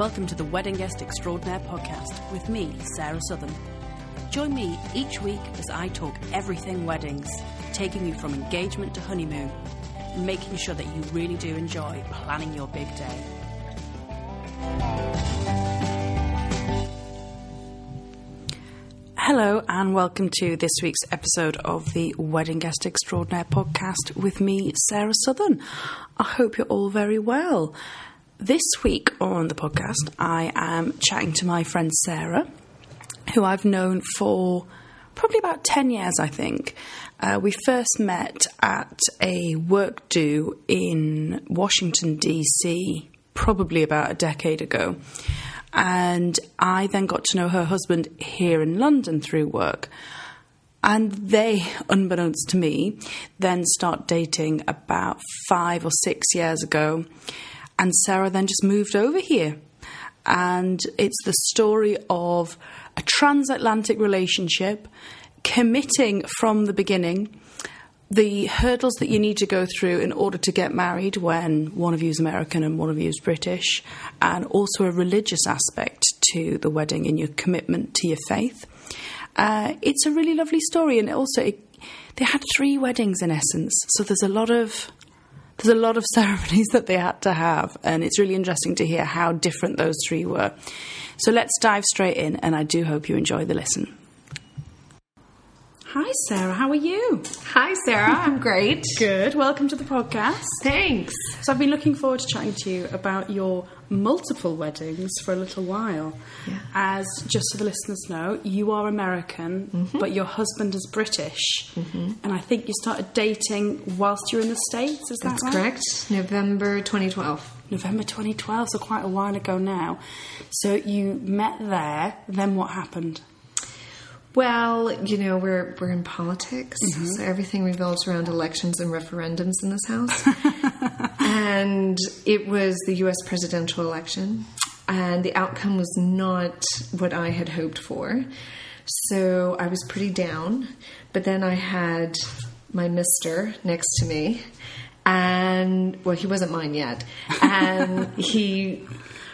Welcome to the Wedding Guest Extraordinaire podcast with me, Sarah Southern. Join me each week as I talk everything weddings, taking you from engagement to honeymoon, and making sure that you really do enjoy planning your big day. Hello, and welcome to this week's episode of the Wedding Guest Extraordinaire podcast with me, Sarah Southern. I hope you're all very well. This week on the podcast, I am chatting to my friend Sarah, who I've known for probably about 10 years, I think. Uh, we first met at a work do in Washington, D.C., probably about a decade ago. And I then got to know her husband here in London through work. And they, unbeknownst to me, then start dating about five or six years ago. And Sarah then just moved over here. And it's the story of a transatlantic relationship, committing from the beginning, the hurdles that you need to go through in order to get married when one of you is American and one of you is British, and also a religious aspect to the wedding and your commitment to your faith. Uh, it's a really lovely story, and also it, they had three weddings in essence, so there's a lot of there's a lot of ceremonies that they had to have, and it's really interesting to hear how different those three were. So let's dive straight in, and I do hope you enjoy the listen. Hi, Sarah. How are you? Hi, Sarah. I'm great. Good. Welcome to the podcast. Thanks. So, I've been looking forward to chatting to you about your multiple weddings for a little while. Yeah. As just so the listeners know, you are American, Mm-hmm. but your husband is British. And I think you started dating whilst you were in the States, is that right? correct. November 2012. November 2012, so quite a while ago now. So, you met there, then what happened? Well, you know, we're we're in politics, mm-hmm. so everything revolves around elections and referendums in this house. and it was the US presidential election, and the outcome was not what I had hoped for. So I was pretty down, but then I had my mister next to me and well he wasn't mine yet and he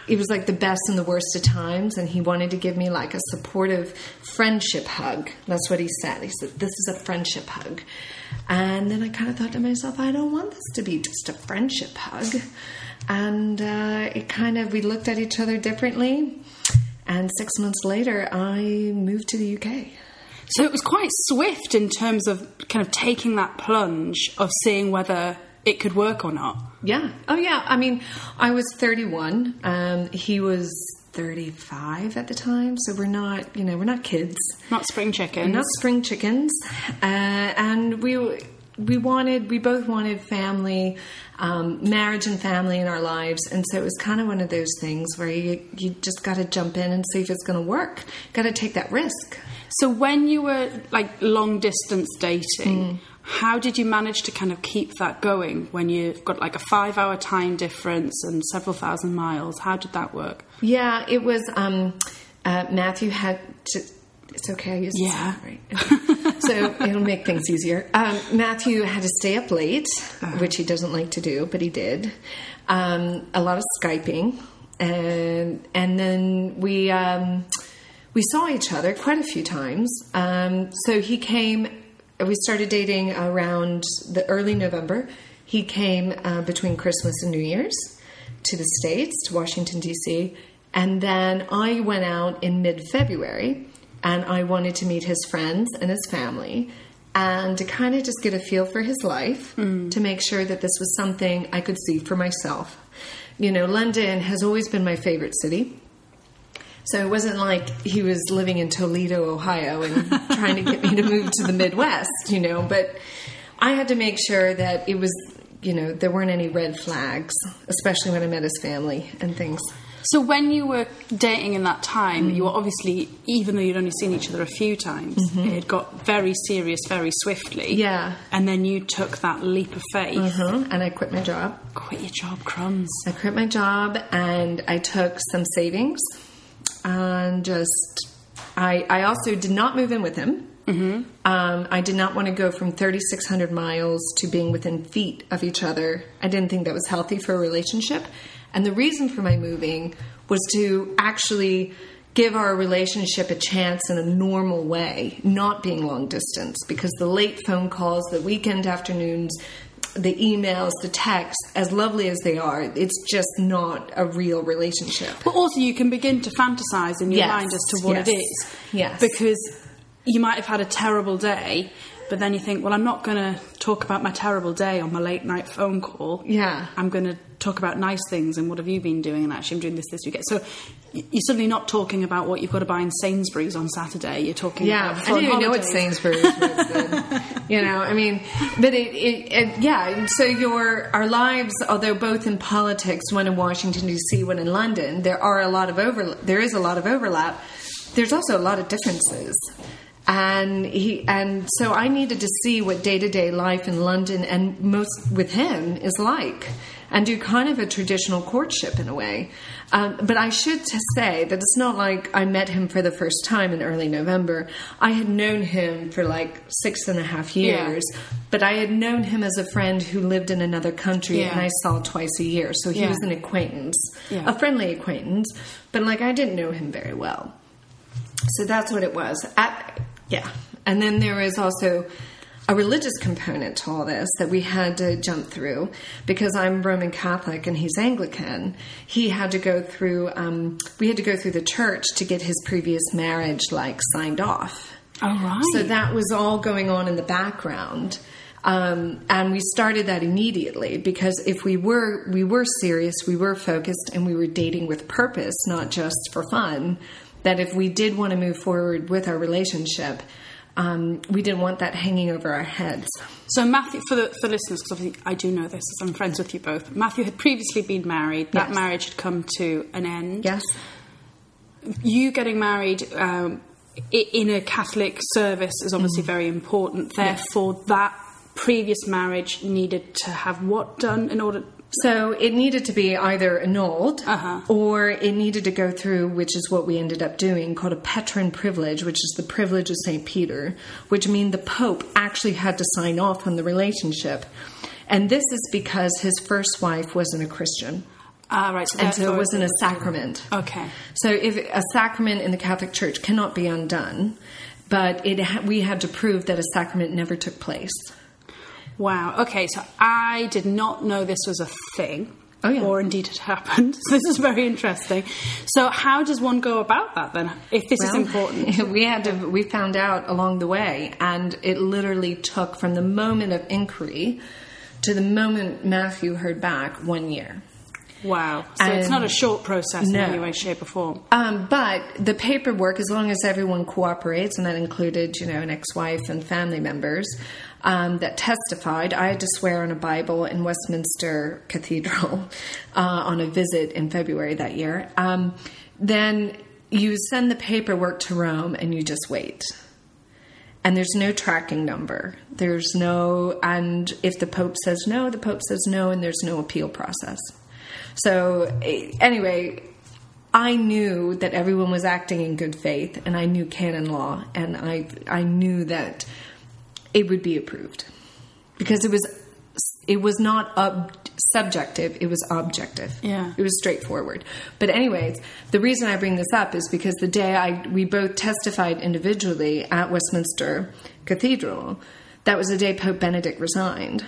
it was like the best and the worst of times and he wanted to give me like a supportive friendship hug. That's what he said. He said this is a friendship hug. And then i kind of thought to myself i don't want this to be just a friendship hug. And uh, it kind of we looked at each other differently and six months later i moved to the uk So it was quite swift in terms of kind of taking that plunge of seeing whether it could work or not. Yeah. Oh, yeah. I mean, I was 31. Um, he was 35 at the time. So we're not, you know, we're not kids, Not spring chickens. not spring chickens. Uh, and we we wanted, we both wanted family, um, marriage and family in our lives. And so it was kind of one of those things where you, you just got to jump in and see if it's going to work. Got to take that risk. So when you were like long distance dating, how did you manage to kind of keep that going when you've got like a five hour time difference and several thousand miles? How did that work? Yeah, it was. Um, uh, Matthew had to. It's okay. I use Yeah. right. Okay. so it'll make things easier. Um, Matthew had to stay up late, which he doesn't like to do, but he did. Um, a lot of skyping, and and then we um, we saw each other quite a few times. Um, so he came. We started dating around the early November. He came uh, between Christmas and New Year's to the States, to Washington, D.C. And then I went out in mid February and I wanted to meet his friends and his family and to kind of just get a feel for his life to make sure that this was something I could see for myself. You know, London has always been my favorite city. So it wasn't like he was living in Toledo, Ohio, and trying to get me to move to the Midwest, you know. But I had to make sure that it was, you know, there weren't any red flags, especially when I met his family and things. So when you were dating in that time, you were obviously, even though you'd only seen each other a few times, it got very serious very swiftly. Yeah. And then you took that leap of faith. Uh-huh. And I quit my job. Quit your job, crumbs. I quit my job and I took some savings and just I I also did not move in with him. Mm-hmm. Um, I did not want to go from 3,600 miles to being within feet of each other. I didn't think that was healthy for a relationship. And the reason for my moving was to actually give our relationship a chance in a normal way, not being long distance, because the late phone calls, the weekend afternoons, the emails, the texts, as lovely as they are, it's just not a real relationship. But also, you can begin to fantasize in your Yes, mind as to what yes, it is. yes. Because you might have had a terrible day, but then you think, well, I'm not going to talk about my terrible day on my late night phone call. Yeah. I'm going to talk about nice things and what have you been doing, and actually, I'm doing this this weekend. So you're suddenly not talking about what you've got to buy in Sainsbury's on Saturday. You're talking Yeah, about I didn't even know what. Sainsbury's was then. you know, I mean, but it, it, it, yeah. So your our lives, although both in politics, one in Washington D.C., one in London, there are a lot of over. There is a lot of overlap. There's also a lot of differences, and he and so I needed to see what day to day life in London and most with him is like, and do kind of a traditional courtship in a way. Um, but I should say that it's not like I met him for the first time in early November. I had known him for like six and a half Yeah. years, but I had known him as a friend who lived in another country Yeah. and I saw twice a year. So he Yeah. was an acquaintance, Yeah. a friendly acquaintance, but like I didn't know him very well. So that's what it was. At, yeah. And then there is also a religious component to all this that we had to jump through because I'm Roman Catholic and he's Anglican. He had to go through, um, we had to go through the church to get his previous marriage like signed off. Oh, right. So that was all going on in the background. Um, and we started that immediately because if we were we were serious, we were focused, and we were dating with purpose, not just for fun. That if we did want to move forward with our relationship, um, we didn't want that hanging over our heads. So Matthew, for the for listeners, because obviously I do know this, as I'm friends with you both. Matthew had previously been married. That Yes. marriage had come to an end. Yes, You getting married um, in a Catholic service is obviously very important. Therefore, that previous marriage needed to have what done in order. So it needed to be either annulled Uh-huh. or it needed to go through, which is what we ended up doing, called a Petrine privilege, which is the privilege of St. Peter, which means the Pope actually had to sign off on the relationship. And this is because his first wife wasn't a Christian. Ah, right. So And so it wasn't a sacrament. Okay. So if a sacrament in the Catholic Church cannot be undone, but it ha- we had to prove that a sacrament never took place. Wow. Okay. So I did not know this was a thing. Oh, yeah. Or indeed it happened. So this is very interesting. So how does one go about that then? If this is important. We had to. We found out along the way, and it literally took from the moment of inquiry to the moment Matthew heard back one year. Wow. So it's not a short process No. in any way, shape, or form. Um, but the paperwork, as long as everyone cooperates, and that included, you know, an ex-wife and family members um, that testified. I had to swear on a Bible in Westminster Cathedral uh, on a visit in February that year. Um, then you send the paperwork to Rome, and you just wait. And there's no tracking number. There's no, and if the Pope says no, the Pope says no, and there's no appeal process. So, eh, anyway, I knew that everyone was acting in good faith, and I knew canon law, and I I knew that it would be approved because it was it was not ob- subjective; it was objective. Yeah. it was straightforward. But anyways, the reason I bring this up is because the day I we both testified individually at Westminster Cathedral, that was the day Pope Benedict resigned.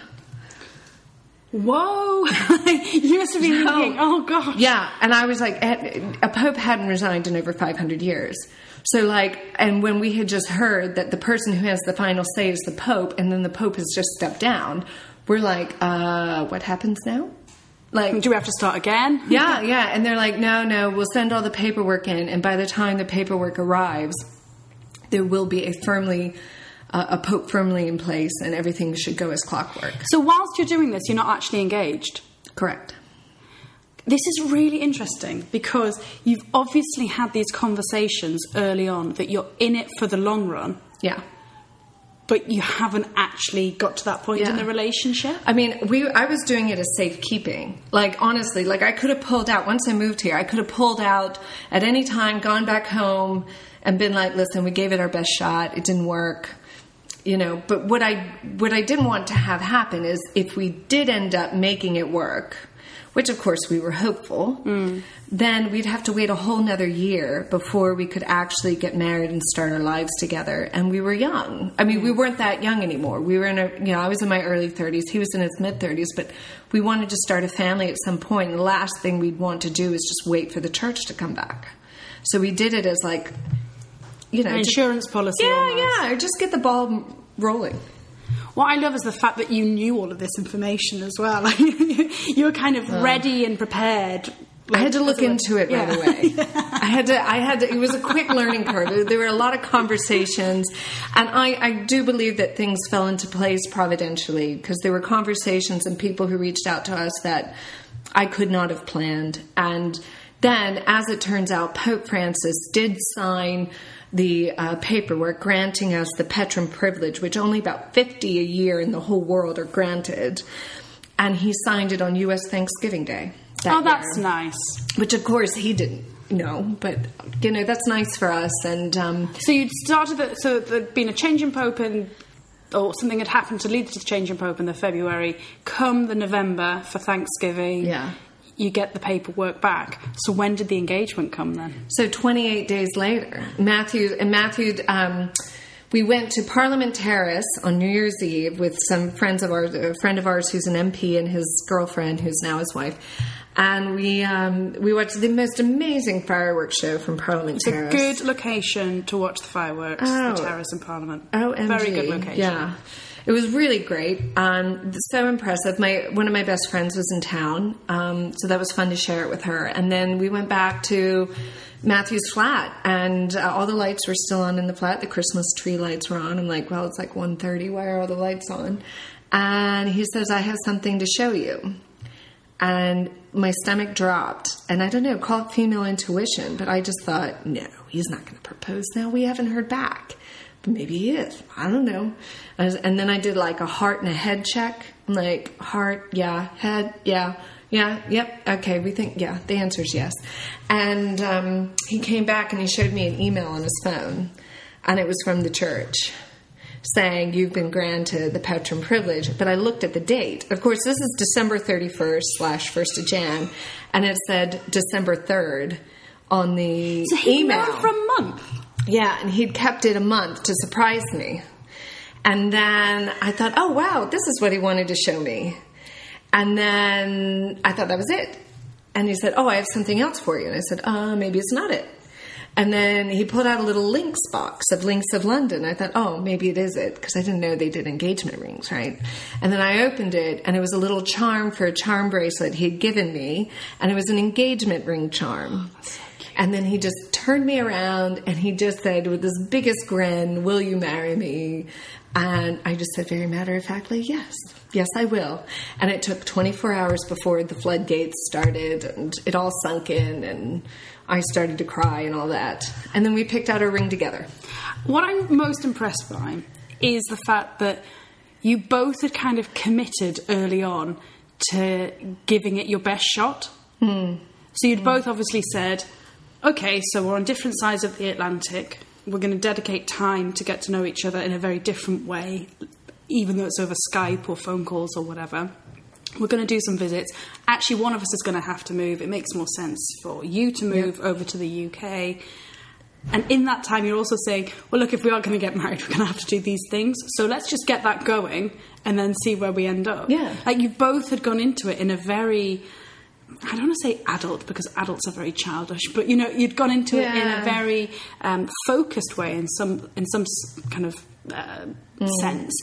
Whoa! you must have been No. thinking, oh gosh. Yeah, and I was like, eh, a pope hadn't resigned in over 500 years. So, like, and when we had just heard that the person who has the final say is the pope, and then the pope has just stepped down, we're like, uh, what happens now? Like, Do we have to start again? yeah, yeah. And they're like, no, no, we'll send all the paperwork in, and by the time the paperwork arrives, there will be a firmly, uh, a pope firmly in place, and everything should go as clockwork. So whilst you're doing this, you're not actually engaged. Correct. This is really interesting because you've obviously had these conversations early on that you're in it for the long run, Yeah. but you haven't actually got to that point in the relationship. I mean, we I was doing it as safekeeping. Like honestly, like I could have pulled out once I moved here. I could have pulled out at any time, gone back home, and been like, "Listen, we gave it our best shot. It didn't work." You know, but what I what I didn't want to have happen is if we did end up making it work, which of course we were hopeful, mm. then we'd have to wait a whole nother year before we could actually get married and start our lives together. And we were young. I mean, we weren't that young anymore. We were in a, you know, I was in my early 30s, he was in his mid 30s, but we wanted to start a family at some point. And the last thing we'd want to do is just wait for the church to come back. So we did it as like, you know, An just- insurance policy. yeah, almost. yeah, or just get the ball rolling. What I love is the fact that you knew all of this information as well. Like, you were kind of ready and prepared. I had to look into it right Yeah. away. I had to. I had to. It was a quick learning curve. There were a lot of conversations, and I, I do believe that things fell into place providentially because there were conversations and people who reached out to us that I could not have planned. And then, as it turns out, Pope Francis did sign the uh, paperwork granting us the Petrine privilege, which only about fifty a year in the whole world are granted. And he signed it on U.S. Thanksgiving Day. that Oh, that's year nice. which of course he didn't know, but you know that's nice for us. And um, So you'd started, the, so there'd been a change in Pope and or something had happened to lead to the change in Pope in the February. Come the November for Thanksgiving, Yeah. You get the paperwork back. So when did the engagement come then? so 28 days later, Matthew and Matthew, um, we went to Parliament Terrace on New Year's Eve with some friends of ours, a friend of ours who's an MP and his girlfriend who's now his wife. And we um, we watched the most amazing fireworks show from Parliament It's a Terrace. good location to watch the fireworks, Oh. the terrace in Parliament. Oh, Very good location. Yeah, it was really great. Um, so impressive. My one of my best friends was in town, um, so that was fun to share it with her. And then we went back to Matthew's flat, and uh, all the lights were still on in the flat. The Christmas tree lights were on. I'm like, well, it's like 1.30. Why are all the lights on? And he says, I have something to show you. And my stomach dropped. And I don't know, call it female intuition, but I just thought, no, he's not going to propose now. We haven't heard back. Maybe he is. I don't know. I was- And then I did like a heart and a head check. Like, heart, yeah, head, yeah, yeah, yep, okay, we think, yeah, the answer is yes. And um, he came back and he showed me an email on his phone, and it was from the church saying you've been granted the Petrine privilege. But I looked at the date. Of course, this is December 31st slash 1st of Jan, and it said December 3rd on the So email. from month. Yeah, and he'd kept it a month to surprise me. And then I thought, oh wow, this is what he wanted to show me. And then I thought that was it. And he said, oh, I have something else for you. And I said, uh, maybe it's not it. And then he pulled out a little links box of Links of London. I thought, oh, maybe it is it, because I didn't know they did engagement rings, right? And then I opened it, and it was a little charm for a charm bracelet he'd given me, and it was an engagement ring charm. And then he just turned me around and he just said, with his biggest grin, Will you marry me? And I just said, very matter of factly, yes. Yes, I will. And it took 24 hours before the floodgates started and it all sunk in and I started to cry and all that. And then we picked out our ring together. What I'm most impressed by is the fact that you both had kind of committed early on to giving it your best shot. Hmm. So you'd both obviously said, okay, so we're on different sides of the Atlantic. We're going to dedicate time to get to know each other in a very different way, even though it's over Skype or phone calls or whatever. We're going to do some visits. Actually, one of us is going to have to move. It makes more sense for you to move over to the UK. And in that time, you're also saying, well, look, if we are going to get married, we're going to have to do these things. So let's just get that going and then see where we end up. Yeah. Like you both had gone into it in a very, I don't want to say adult because adults are very childish, but you know, you'd gone into it in a very um, focused way in some, in some kind of uh, sense.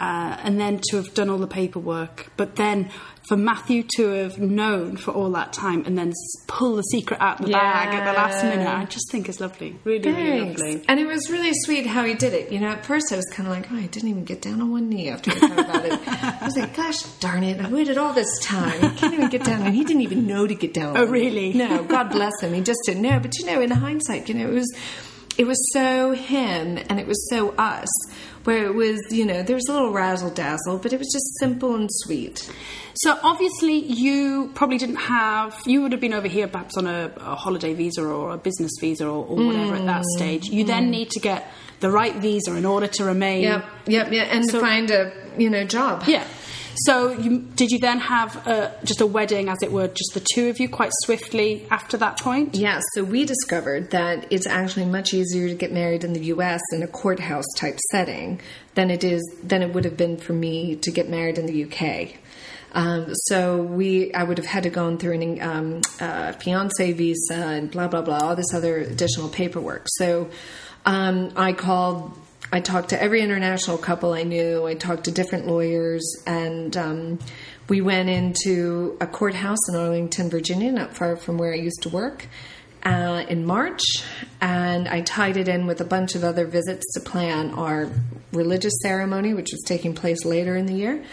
Uh, and then to have done all the paperwork, but then for Matthew to have known for all that time and then pull the secret out the bag at the last minute, I just think is lovely. Really, really lovely. And it was really sweet how he did it. You know, at first I was kind of like, oh, I didn't even get down on one knee after I thought about it. I was like, gosh darn it, I waited all this time. I can't even get down. And he didn't even know to get down. Oh, on one knee. really? No, God bless him. He just didn't know. But you know, in hindsight, you know, it was it was so him and it was so us. Where it was, you know, there was a little razzle dazzle, but it was just simple and sweet. So obviously, you probably didn't have. You would have been over here perhaps on a, a holiday visa or a business visa or, or whatever at that mm. stage. You then mm. need to get the right visa in order to remain. Yep, yep, yeah, and So- find a you know job. Yeah. So, you, did you then have a, just a wedding, as it were, just the two of you, quite swiftly after that point? Yeah, so we discovered that it's actually much easier to get married in the U.S. in a courthouse type setting than it is than it would have been for me to get married in the U.K. Um, so we, I would have had to gone through an um, uh, fiance visa and blah blah blah, all this other additional paperwork. So um, I called. I talked to every international couple I knew. I talked to different lawyers, and um, we went into a courthouse in Arlington, Virginia, not far from where I used to work. Uh, in March, and I tied it in with a bunch of other visits to plan our religious ceremony, which was taking place later in the year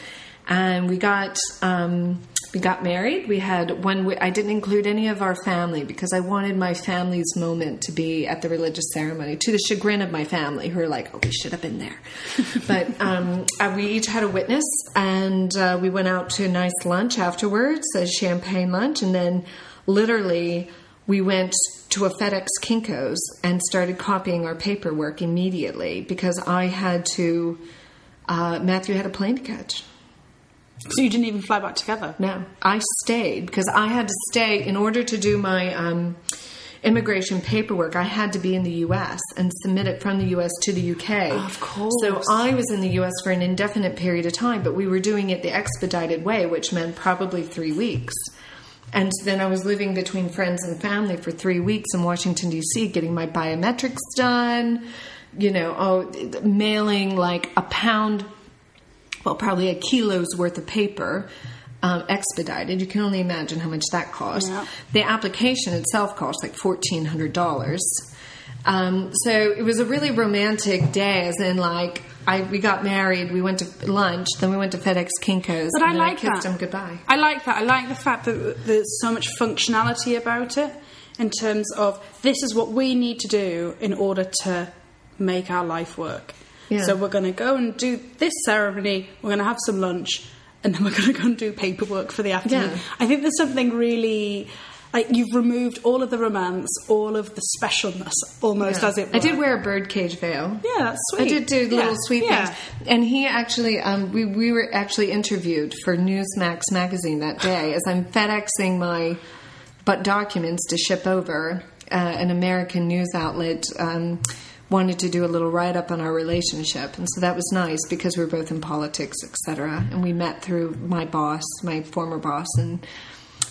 and we got um, we got married. We had one. I didn't include any of our family because I wanted my family's moment to be at the religious ceremony, to the chagrin of my family, who are like, "Oh, we should have been there." but um, uh, we each had a witness, and uh, we went out to a nice lunch afterwards, a champagne lunch, and then literally we went to a FedEx Kinkos and started copying our paperwork immediately because I had to. Uh, Matthew had a plane to catch. So you didn't even fly back together? No, I stayed because I had to stay in order to do my um, immigration paperwork. I had to be in the U.S. and submit it from the U.S. to the U.K. Of course. So I was in the U.S. for an indefinite period of time, but we were doing it the expedited way, which meant probably three weeks. And then I was living between friends and family for three weeks in Washington, D.C., getting my biometrics done, you know, oh, mailing like a pound well, probably a kilo's worth of paper um, expedited. You can only imagine how much that cost. Yeah. The application itself cost like fourteen hundred dollars. Um, so it was a really romantic day, as in like I we got married, we went to lunch, then we went to FedEx Kinkos, But I then like I kissed that. him goodbye. I like that. I like the fact that there's so much functionality about it in terms of this is what we need to do in order to make our life work. Yeah. So we're going to go and do this ceremony, we're going to have some lunch, and then we're going to go and do paperwork for the afternoon. Yeah. I think there's something really. Like you've removed all of the romance, all of the specialness, almost Yeah. as it were. I did wear a birdcage veil. Yeah, that's sweet. I did do little sweet things. And he actually, um, we, we were actually interviewed for Newsmax magazine that day as I'm FedExing my but documents to ship over. Uh, an American news outlet um, wanted to do a little write up on our relationship, and so that was nice because we were both in politics, etc. And we met through my boss, my former boss, and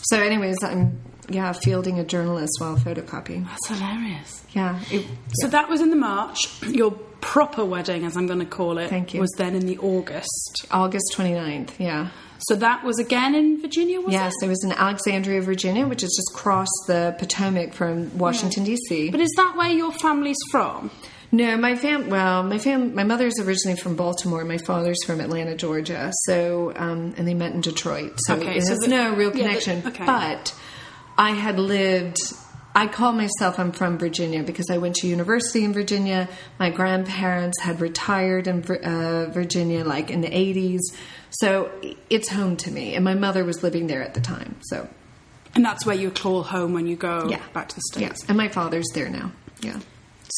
so, anyways, I'm yeah fielding a journalist while photocopying. That's hilarious. Yeah, it, So that was in the March. Your proper wedding, as I'm going to call it, Thank you. was then in the August. August 29th. Yeah. So that was again in Virginia, was Yes, it? Yes, it was in Alexandria, Virginia, which is just across the Potomac from Washington D.C. But is that where your family's from? No, my fam. Well, my fam. My mother's originally from Baltimore. My father's from Atlanta, Georgia. So, um, and they met in Detroit. So Okay, it so has the- no real yeah, the- connection. okay. But I had lived. I call myself I'm from Virginia because I went to university in Virginia. My grandparents had retired in uh, Virginia, like in the 80s. So it's home to me, and my mother was living there at the time. So And that's where you call home when you go Yeah. back to the yeah, States. and my father's there now. Yeah.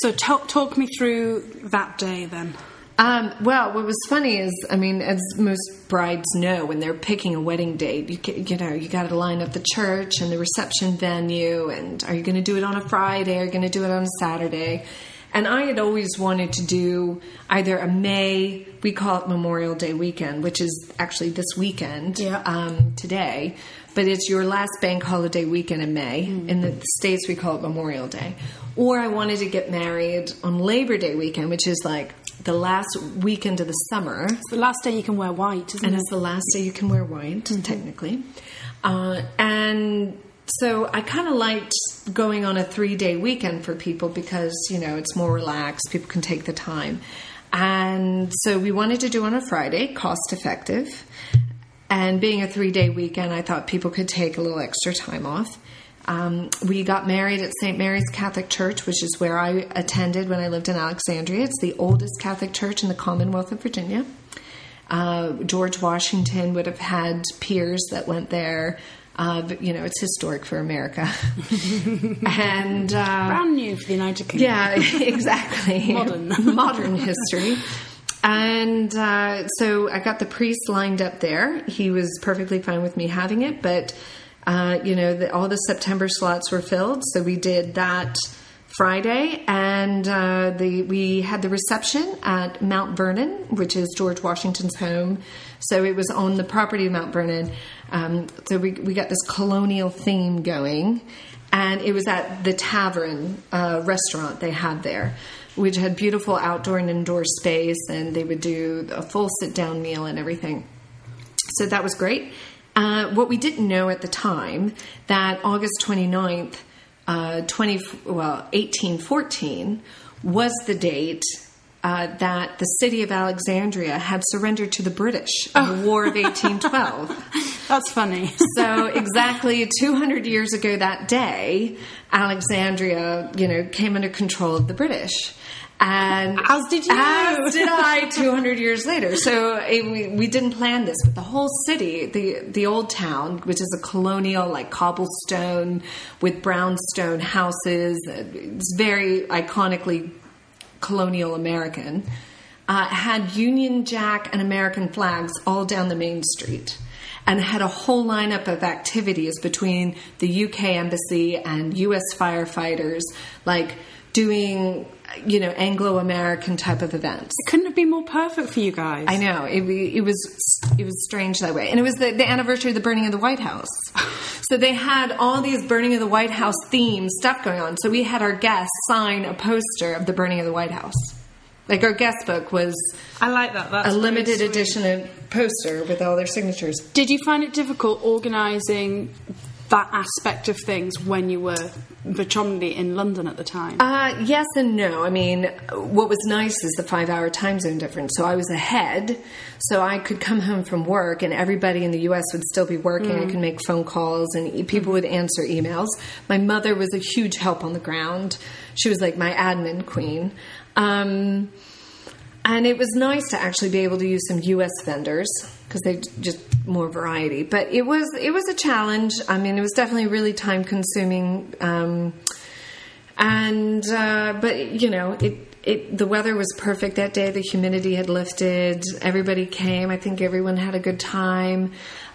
So talk, talk me through that day then. Um, well, what was funny is, I mean, as most brides know, when they're picking a wedding date, you get, you know, you got to line up the church and the reception venue, and are you going to do it on a Friday? Are you going to do it on a Saturday? And I had always wanted to do either a May, we call it Memorial Day weekend, which is actually this weekend, Yeah. um, today, but it's your last bank holiday weekend in May. In the States, we call it Memorial Day. Or I wanted to get married on Labor Day weekend, which is like the last weekend of the summer. It's the last day you can wear white, isn't And it? it's the last day you can wear white, technically. Uh, and so I kind of liked going on a three day weekend for people because, you know, it's more relaxed, people can take the time. And so we wanted to do on a Friday, cost effective. And being a three day weekend, I thought people could take a little extra time off. Um, we got married at St. Mary's Catholic Church, which is where I attended when I lived in Alexandria. It's the oldest Catholic church in the Commonwealth of Virginia. Uh, George Washington would have had peers that went there. Uh, but, you know, it's historic for America. and uh, Brand new for the United Kingdom. yeah, exactly. Modern. modern history. And uh, so I got the priest lined up there. He was perfectly fine with me having it, but uh, you know, the, all the September slots were filled, so we did that Friday, and uh, the we had the reception at Mount Vernon, which is George Washington's home. So it was on the property of Mount Vernon. Um, so we we got this colonial theme going, and it was at the tavern uh, restaurant they had there, which had beautiful outdoor and indoor space, and they would do a full sit down meal and everything. So that was great. Uh, what we didn't know at the time that August 29th, uh, 20, well, 1814 was the date uh, that the city of Alexandria had surrendered to the British in the War of 1812. That's funny. so exactly 200 years ago that day, Alexandria, you know, came under control of the British. And As did you. As did I 200 years later. So it, we, we didn't plan this, but the whole city, the, the old town, which is a colonial, like cobblestone with brownstone houses, it's very iconically colonial American, uh, had Union Jack and American flags all down the main street and had a whole lineup of activities between the UK embassy and US firefighters, like doing, you know, Anglo American type of events. It couldn't have been more perfect for you guys. I know it, it was it was strange that way, and it was the, the anniversary of the burning of the White House. So they had all these burning of the White House theme stuff going on. So we had our guests sign a poster of the burning of the White House. Like our guest book was I like that. That's a limited edition poster with all their signatures. Did you find it difficult organising that aspect of things when you were predominantly in London at the time? Uh, yes and no. I mean, what was nice is the five hour time zone difference. So I was ahead, so I could come home from work and everybody in the US would still be working. I could make phone calls and people would answer emails. My mother was a huge help on the ground. She was like my admin queen. Um, and it was nice to actually be able to use some U.S. vendors because they just more variety. But it was it was a challenge. I mean, it was definitely really time consuming. Um, and uh, but you know it. It, the weather was perfect that day. The humidity had lifted. Everybody came. I think everyone had a good time.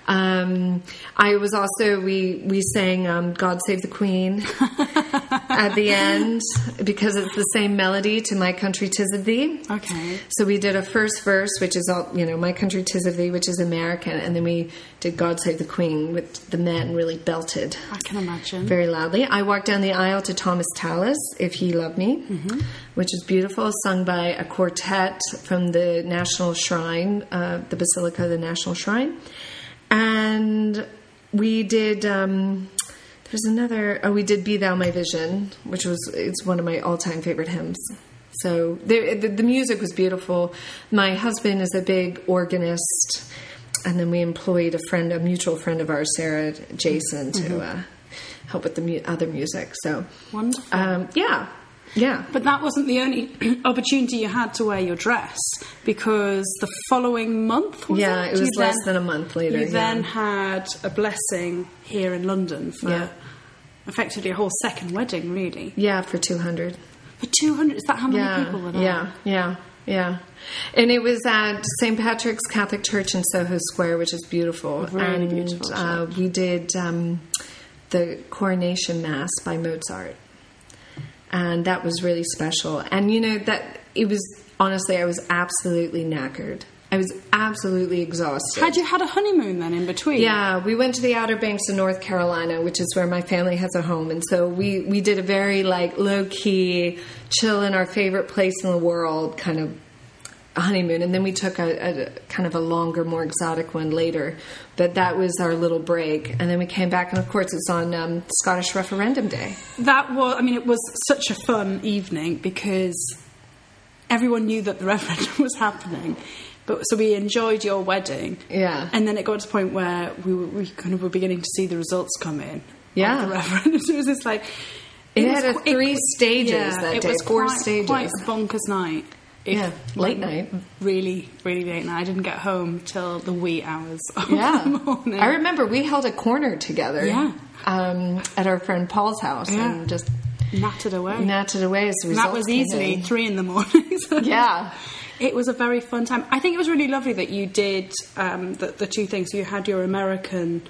Um, I was also we we sang um, "God Save the Queen" at the end because it's the same melody to "My Country 'Tis of Thee." okay. So we did a first verse, which is all you know, "My Country 'Tis of Thee," which is American, and then we did "God Save the Queen," which the men really belted I can imagine. very loudly. I walked down the aisle to Thomas Tallis, "If He Loved Me," which is beautiful, sung by a quartet from the National Shrine, uh, the Basilica of the National Shrine, and we did. Um, there's another. Oh, we did "Be Thou My Vision," which was it's one of my all-time favorite hymns. So the, the the music was beautiful. My husband is a big organist, and then we employed a friend, a mutual friend of ours, Sarah Jason, to uh, help with the mu- other music. So Wonderful. um, yeah, yeah. But that wasn't the only opportunity you had to wear your dress because the following month, was Yeah, it? it was You less then- than a month later, You yeah. then had a blessing here in London for Yeah. effectively a whole second wedding, really. Yeah, for 200. For 200, is that how many Yeah, people were there? yeah, yeah, yeah. And it was at St. Patrick's Catholic Church in Soho Square, which is beautiful. Really and beautiful uh, we did um, the coronation mass by Mozart, and that was really special. And you know that it was honestly, I was absolutely knackered. I was absolutely exhausted. Had you had a honeymoon then in between? Yeah, we went to the Outer Banks of North Carolina, which is where my family has a home, and so we we did a very like low key, chill in our favorite place in the world kind of honeymoon, and then we took a, a kind of a longer, more exotic one later. But that was our little break, and then we came back, and of course it's on um, Scottish Referendum Day. That was, I mean, it was such a fun evening because everyone knew that the referendum was happening. But so we enjoyed your wedding. Yeah. And then it got to the point where we, were, we kind of were beginning to see the results come in. Yeah. The referendum. So it was just like. It was had qu- three stages yeah, that it day, was four quite, stages. Quite a bonkers night. If- Yeah, late night. Really, really late night. I didn't get home till the wee hours of Yeah, the morning. I remember we held a corner together. Yeah. um, at our friend Paul's house, Yeah. and just Nattered away. natted away as results that was easily in. three in the morning. So- Yeah, it was a very fun time. I think it was really lovely that you did um, the, the two things. You had your American,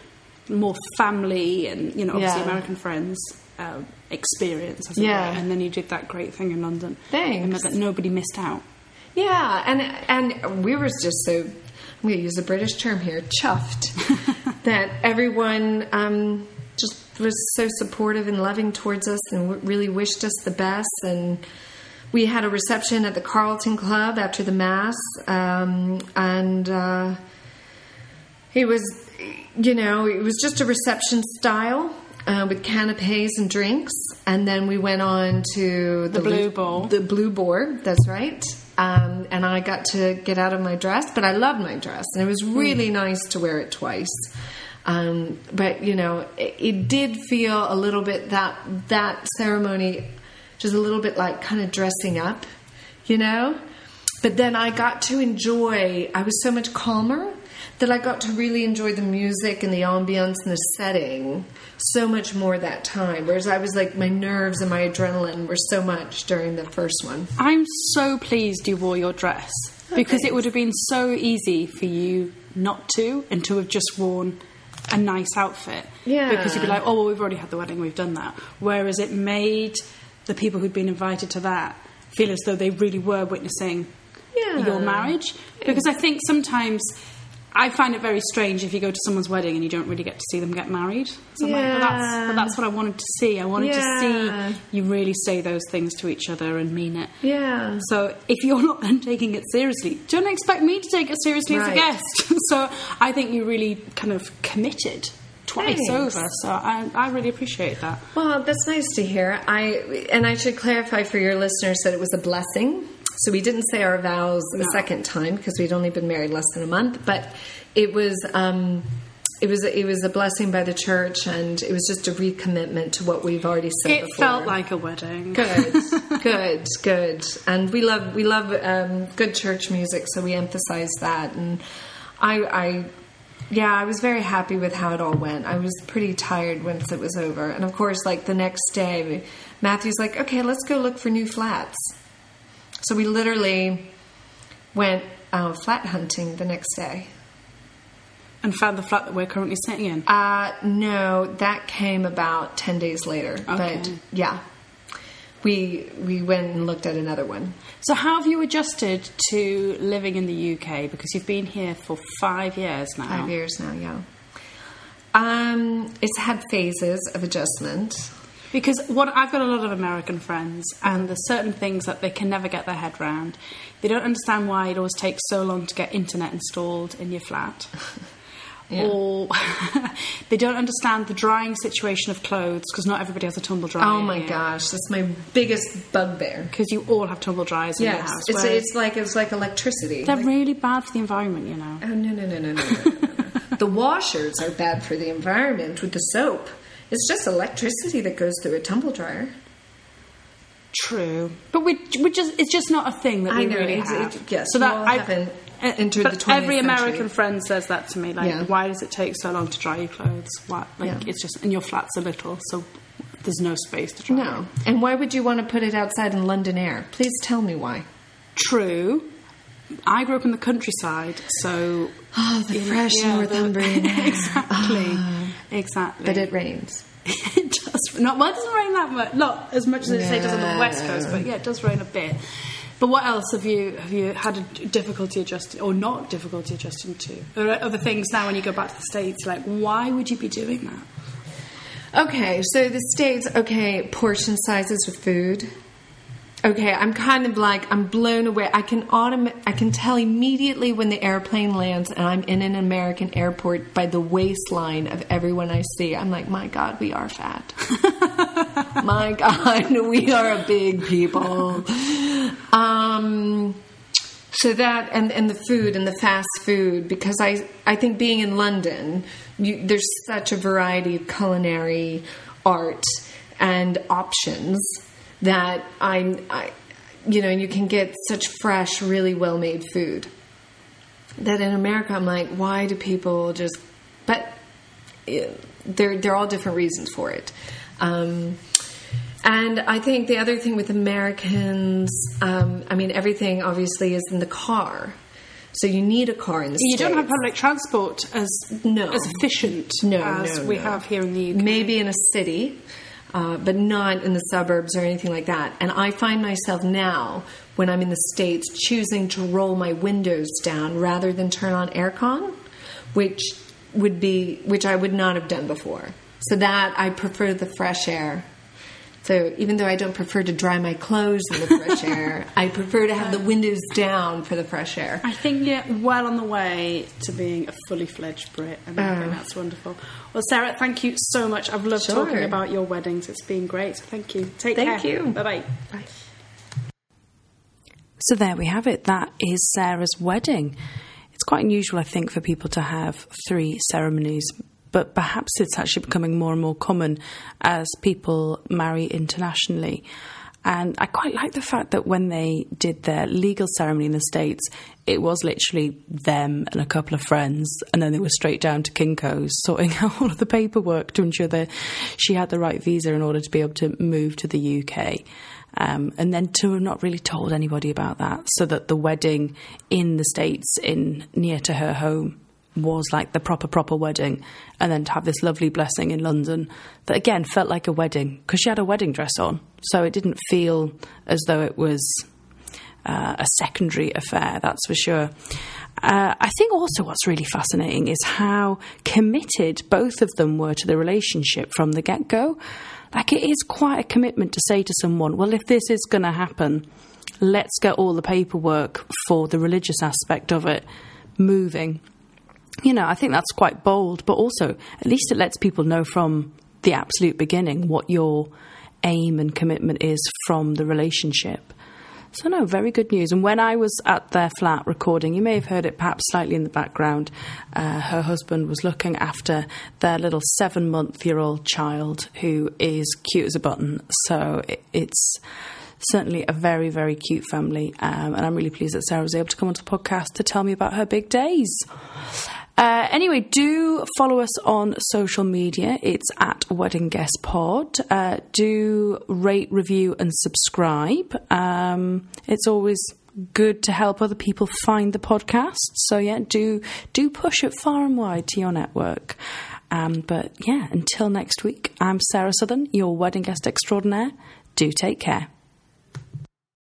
more family, and you know, obviously Yeah. American friends. Uh, experience, as it Yeah. were, and then you did that great thing in London. Thanks. And that nobody missed out. Yeah, and and we were just so I'm going to use a British term here, chuffed that everyone um, just was so supportive and loving towards us and w- really wished us the best. And we had a reception at the Carlton Club after the mass, um, and uh, it was, you know, it was just a reception style. Uh, with canapes and drinks, and then we went on to the, Blue Boar. The Blue Boar, that's right. Um, and I got to get out of my dress, but I loved my dress, and it was really nice to wear it twice. Um, but you know, it, it did feel a little bit that that ceremony, just a little bit like kind of dressing up, you know. But then I got to enjoy. I was so much calmer that I got to really enjoy the music and the ambience and the setting so much more that time. Whereas I was like, my nerves and my adrenaline were so much during the first one. I'm so pleased you wore your dress oh, because it would have been so easy for you not to and to have just worn a nice outfit. Yeah. Because you'd be like, oh, well, we've already had the wedding, we've done that. Whereas it made the people who'd been invited to that feel as though they really were witnessing Yeah. your marriage. Because I think sometimes. I find it very strange if you go to someone's wedding and you don't really get to see them get married. So I'm like, but that's, Yeah. but that's what I wanted to see. I wanted Yeah. to see you really say those things to each other and mean it. Yeah. So if you're not then taking it seriously, don't expect me to take it seriously as a guest. so I think you really kind of committed twice Thanks. over. So I, I really appreciate that. Well, that's nice to hear. I and I should clarify for your listeners that it was a blessing. So we didn't say our vows No. a second time because we'd only been married less than a month, but it was um, it was it was a blessing by the church, and it was just a recommitment to what we've already said. It before. felt like a wedding. good, good, good, and we love we love um, good church music, so we emphasize that. And I, I, yeah, I was very happy with how it all went. I was pretty tired once it was over, and of course, like the next day, Matthew's like, "Okay, let's go look for new flats." So we literally went uh, flat hunting the next day. And found the flat that we're currently sitting in. Uh, no, that came about ten days later. Okay. But yeah, we we went and looked at another one. So how have you adjusted to living in the UK? Because you've been here for five years now. Five years now, yeah. Um, it's had phases of adjustment. Because what I've got a lot of American friends, and there's certain things that they can never get their head round. They don't understand why it always takes so long to get internet installed in your flat, Yeah. or they don't understand the drying situation of clothes because not everybody has a tumble dryer. Oh my gosh, that's my biggest bugbear. Because you all have tumble dryers in your house. it's, it's like it's like electricity. they're really bad for the environment, you know. Oh no no no! no, no, no. the washers are bad for the environment with the soap. It's just electricity that goes through a tumble dryer. True, but we we just it's just not a thing that we I know, really have. it- yes, so that I haven't uh, entered but the 20th every century. American friend says that to me. Like, Yeah. why does it take so long to dry your clothes? Why, like, Yeah. it's just and your flat's a little, so there's no space to dry. No, and why would you want to put it outside in London air? Please tell me why. True. I grew up in the countryside, so Oh, the fresh yeah, Northumbrian air. exactly, exactly. But it rains. it does not. Well, it doesn't rain that much. Not as much as it say it does on the west coast, but yeah, it does rain a bit. But what else have you have you had a difficulty adjusting, or not difficulty adjusting to? There other things now when you go back to the states? Like, why would you be doing that? Okay, so the states. Okay, portion sizes with food. Okay, I'm kind of like I'm blown away. I can autom- I can tell immediately when the airplane lands and I'm in an American airport by the waistline of everyone I see. I'm like, my God, we are fat. my God, we are a big people. Um, so that and, and the food and the fast food because I I think being in London you, there's such a variety of culinary art and options that I'm I you know you can get such fresh really well made food that in America I'm like why do people just but eh, there there are all different reasons for it um, And I think the other thing with Americans, um, I mean, everything obviously is in the car. So you need a car in the city. You States. don't have public transport as No. as efficient No, as no, we have here in the UK. maybe in a city, uh, but not in the suburbs or anything like that. And I find myself now, when I'm in the States, choosing to roll my windows down rather than turn on aircon, which would be which I would not have done before. So that I prefer the fresh air. So even though I don't prefer to dry my clothes in the fresh air, I prefer to have the windows down for the fresh air. I think you're well on the way to being a fully fledged Brit, and I think oh. that's wonderful. Well, Sarah, thank you so much. I've loved Sure. talking about your weddings. It's been great. Thank you. Take Thank care. you. Bye bye. Bye. So there we have it. That is Sarah's wedding. It's quite unusual, I think, for people to have three ceremonies, but perhaps it's actually becoming more and more common as people marry internationally. And I quite like the fact that when they did their legal ceremony in the States, it was literally them and a couple of friends, and then they were straight down to Kinko's sorting out all of the paperwork to ensure that she had the right visa in order to be able to move to the UK. Um, and then to have not really told anybody about that, so that the wedding in the States, in near to her home, was like the proper proper wedding, and then to have this lovely blessing in London that again felt like a wedding because she had a wedding dress on, so it didn't feel as though it was uh, a secondary affair. That's for sure. Uh, I think also what's really fascinating is how committed both of them were to the relationship from the get go. Like it is quite a commitment to say to someone, "Well, if this is going to happen." Let's get all the paperwork for the religious aspect of it moving you know, I think that's quite bold, but also at least it lets people know from the absolute beginning what your aim and commitment is from the relationship. So, no, very good news. And when I was at their flat recording, you may have heard it perhaps slightly in the background. Uh, her husband was looking after their little seven month year old child who is cute as a button. So, it, it's certainly a very, very cute family. Um, and I'm really pleased that Sarah was able to come onto the podcast to tell me about her big days. Uh, anyway, do follow us on social media. It's at Wedding Guest Pod. Uh, do rate, review, and subscribe. Um, it's always good to help other people find the podcast. So yeah, do do push it far and wide to your network. Um, but yeah, until next week, I'm Sarah Southern, your wedding guest extraordinaire. Do take care.